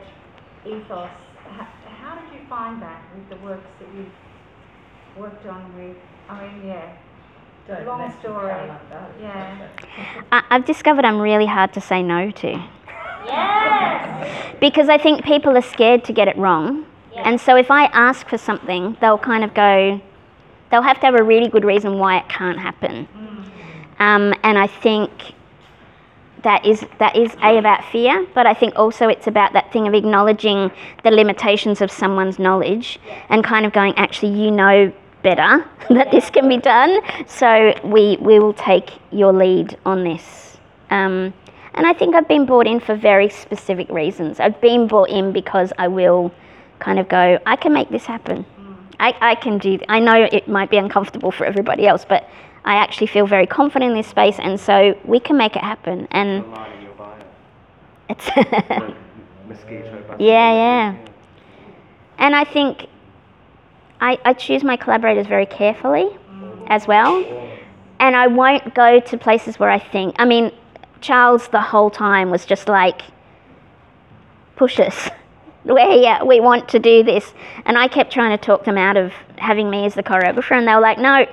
ethos. How, how did you find that with the works that you've worked on with, I mean, yeah,
Don't
long
mess
story.
Caroline, don't.
Yeah.
I- I've discovered I'm really hard to say no to.
Yes!
Because I think people are scared to get it wrong. And so if I ask for something, they'll kind of go, they'll have to have a really good reason why it can't happen. Um, and I think that is that is a about fear, but I think also it's about that thing of acknowledging the limitations of someone's knowledge and kind of going, actually, you know better that this can be done, so we we will take your lead on this. Um, And I think I've been brought in for very specific reasons. I've been brought in because I will kind of go, I can make this happen. I, I can do, I know it might be uncomfortable for everybody else, but I actually feel very confident in this space, and so we can make it happen. And
The line in your bio.
it's,
The mosquito bus.
Yeah, yeah. and I think I, I choose my collaborators very carefully as well. And I won't go to places where I think, I mean, Charles the whole time was just like, push us. Here, we want to do this. And I kept trying to talk them out of having me as the choreographer, and they were like, no,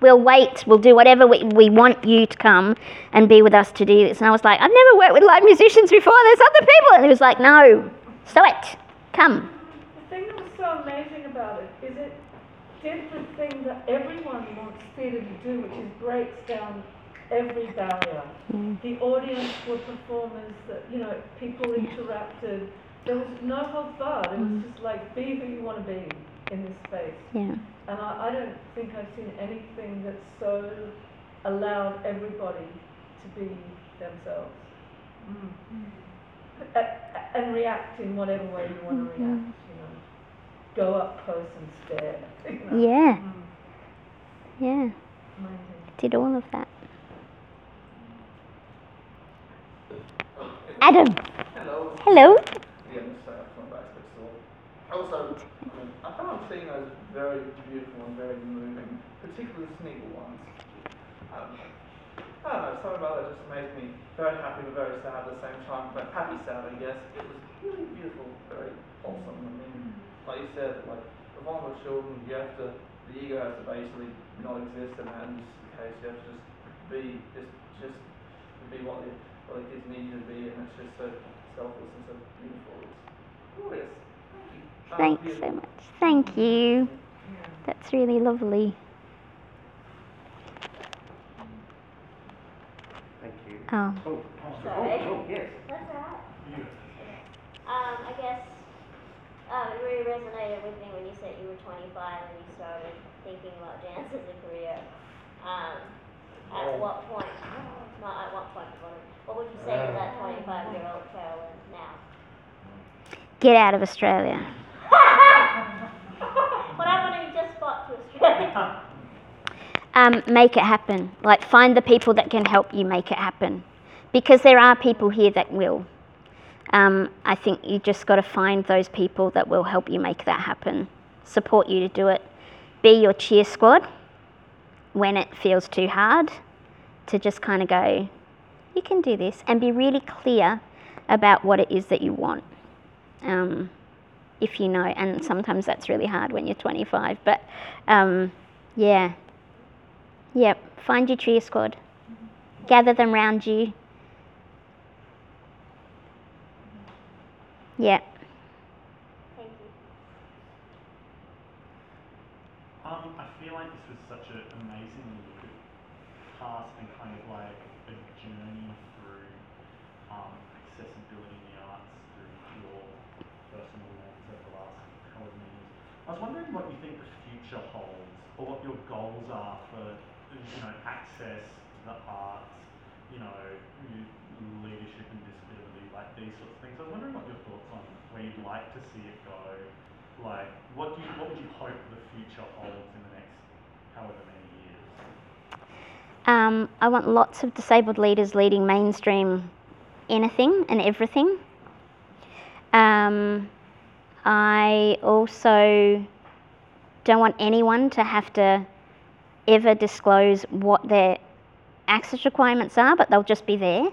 we'll wait, we'll do whatever we, we want you to come and be with us to do this. And I was like, I've never worked with live musicians before, there's other people. And he was like, no, stop it, come.
Was so amazing about it is it did the thing that everyone wants theatre to do, which is breaks down every barrier. Mm. The audience were performers that, you know, people interacted. There was no holds barred. It was mm. just like, be who you want to be in this space.
Yeah.
And I, I don't think I've seen anything that so allowed everybody to be themselves. Mm. A- a- and react in whatever way you want to mm-hmm. react, you know. Go up close and stare. You know.
Yeah,
Mm,
yeah,
amazing.
did all of that. Adam,
Hello.
hello.
Yeah, Mr. Sarah from Backstreet Store. Also, I, mean, I found seeing those very beautiful and very moving, particularly the Sniggle ones. Um, I don't know, something about that just amazed me. Very happy but very sad at the same time. But happy sad, I guess. It was really beautiful, very wholesome. I mean, like you said, like with vulnerable children, you have to, the ego has to basically not exist, and in this case, you have to just be, just, just be what the, what the kids need you to be, and it's just so selfless and so beautiful. It's glorious. Thank you. That was
Thanks so much. Thank you. That's really lovely.
Thank you.
Oh,
Oh,
Sorry.
oh, oh, yes.
That's alright. Um, I guess, um, it really resonated with me when you said you were twenty-five and you started thinking about dance as a career. Um, at what point, not at what point, what would you say to that twenty-five-year-old Carolyn now?
get out of Australia.
What happened if you just fought to Australia?
Um, make it happen. Like, find the people that can help you make it happen. Because there are people here that will. Um, I think you just got to find those people that will help you make that happen, support you to do it. Be your cheer squad when it feels too hard, to just kind of go, you can do this, and be really clear about what it is that you want. Um, if you know, and sometimes that's really hard when you're 25, but um, yeah. Yep, find your cheer squad. Gather them round you. Yep.
Thank you.
Um, I feel like this was such an amazing look at past and kind of like a journey through um, accessibility in the arts through your personal lens over the last however many years. I was wondering what you think the future holds, or what your goals are for, you know, access to the arts, you know, you- leadership and disability, like these sorts of things. I was wondering what your thoughts on where you'd like to see it go. Like, what do you, what would you hope the future holds in the next however many years?
Um, I want lots of disabled leaders leading mainstream anything and everything. Um, I also don't want anyone to have to ever disclose what their access requirements are, but they'll just be there.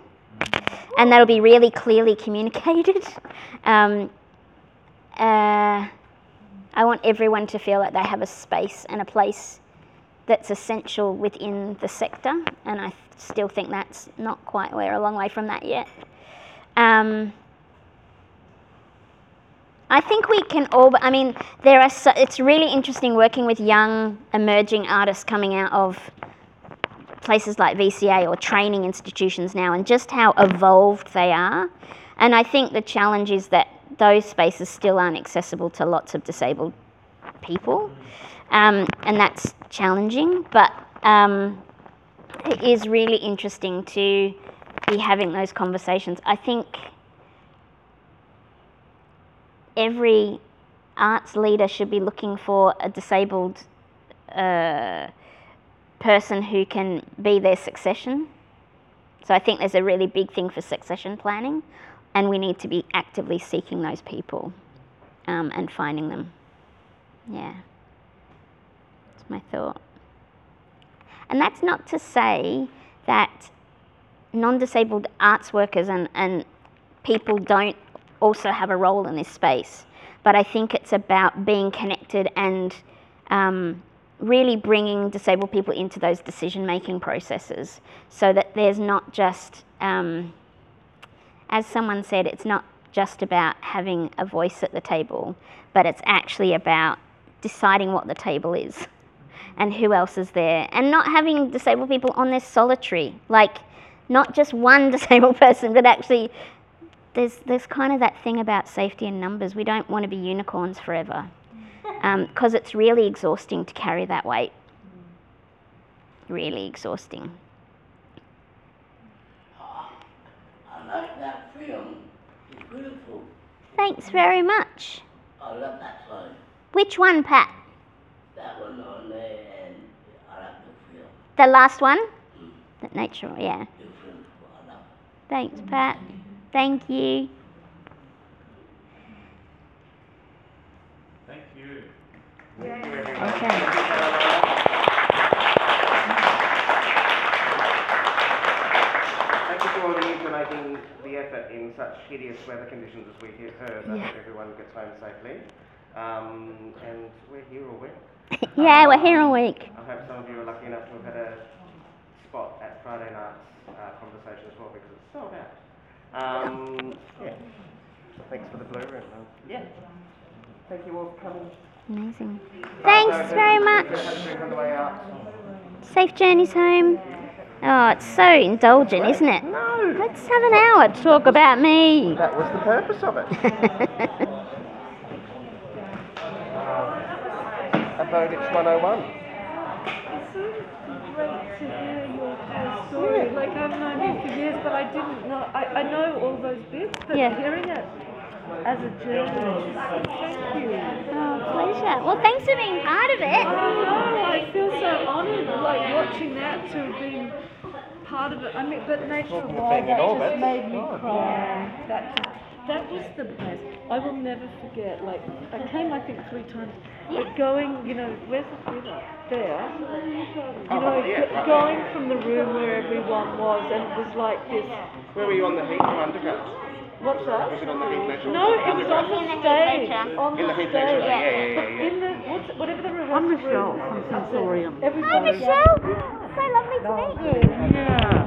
And that'll be really clearly communicated. Um, uh, I want everyone to feel like they have a space and a place that's essential within the sector, and I still think that's not quite, we're a long way from that yet. Um, I think we can all, I mean, there are, so, it's really interesting working with young emerging artists coming out of places like VCA or training institutions now and just how evolved they are. And I think the challenge is that those spaces still aren't accessible to lots of disabled people. Um, and that's challenging, but um, it is really interesting to be having those conversations. I think every arts leader should be looking for a disabled uh, person who can be their succession. So I think there's a really big thing for succession planning, and we need to be actively seeking those people um, and finding them. Yeah, that's my thought. And that's not to say that non disabled arts workers and, and people don't also have a role in this space. But I think it's about being connected and um, really bringing disabled people into those decision making processes so that there's not just, um, as someone said, it's not just about having a voice at the table, but it's actually about deciding what the table is and who else is there and not having disabled people on this solitary like not just one disabled person but actually there's there's kind of that thing about safety in numbers. We don't want to be unicorns forever Um, because it's really exhausting to carry that weight really exhausting
I like that film. It's beautiful.
thanks very much
I love that song.
which one pat
That one on there, and I like the film.
the last one mm. the nature yeah
The film, I love.
thanks pat thank you
Thank you.
okay
Thank you to all of you for making the effort in such hideous weather conditions as we he- heard. I hope everyone gets home safely. Um, and we're here all week.
yeah we're here all week
I hope some of you are lucky enough to have had a spot at Friday night's uh, conversation as well because it's sold out. Um, yeah. Thanks for the blue room. Yeah. Thank you all for coming.
Amazing thanks very much
could have a drink on the way out.
Safe journeys home. Oh, it's so indulgent, isn't it?
No.
Let's have an hour to talk about me.
That was the purpose of it. Aphrodite 101.
It's so great oh to hear your whole story. Like I've known you for years, but I didn't know. I, I know all those bits, but
Yeah.
hearing it as a journalist, thank you.
Oh, pleasure. Well, thanks for being part of
I
it.
know. I feel so honoured, like watching that to have been part of it. I mean, but nature of
Talking of
wild that
orbit.
just made me cry. That that was the best. I will never forget. Like I came, I think, three times. But going, you know, where's the theatre? There. You
Oh,
know,
yeah,
g- going from the room where everyone was, and it was like this.
Where were you on the heat or undercut?
What's that?
Was it on the Heath Ledger?
No, it was on the stage. On
In
the
the
stage.
yeah, yeah, yeah, yeah.
In the what's whatever the rehearsal I'm Michelle from Sensorium.
Hi,
Everybody.
Michelle. So lovely to meet you.
Yeah.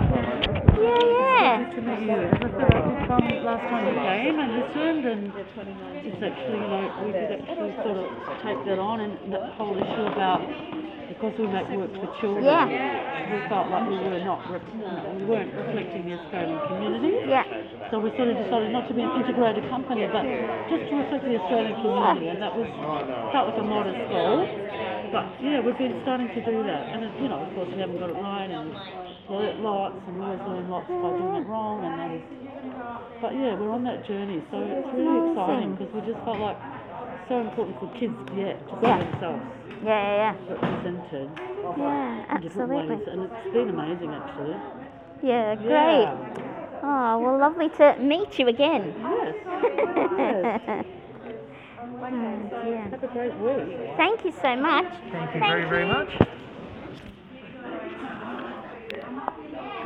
Yeah, yeah.
Good to meet you. As I said, I did come last time you came and listened, and it's actually, you know, we did actually sort of take that on, and that whole issue about because we make work for children,
Yeah.
we felt like we were not, rep- we weren't reflecting the Australian community.
Yeah.
So we sort of decided not to be an integrated company, but just to reflect the Australian community, and that was that was a modest goal. But yeah, we've been starting to do that, and you know, of course, we haven't got it right, and learnt lots, and we always learn lots by doing it wrong, and then. But yeah, we're on that journey, so it's really exciting because we just felt like so important for kids, yeah, to see
Yeah.
themselves
Yeah, yeah,
represented
yeah.
in different ways,
Absolutely.
and it's been amazing actually.
Yeah, great. Oh, well, lovely to meet you again.
Yes. yes.
Oh.
Have a great week.
Thank you so much.
Thank you very, very much.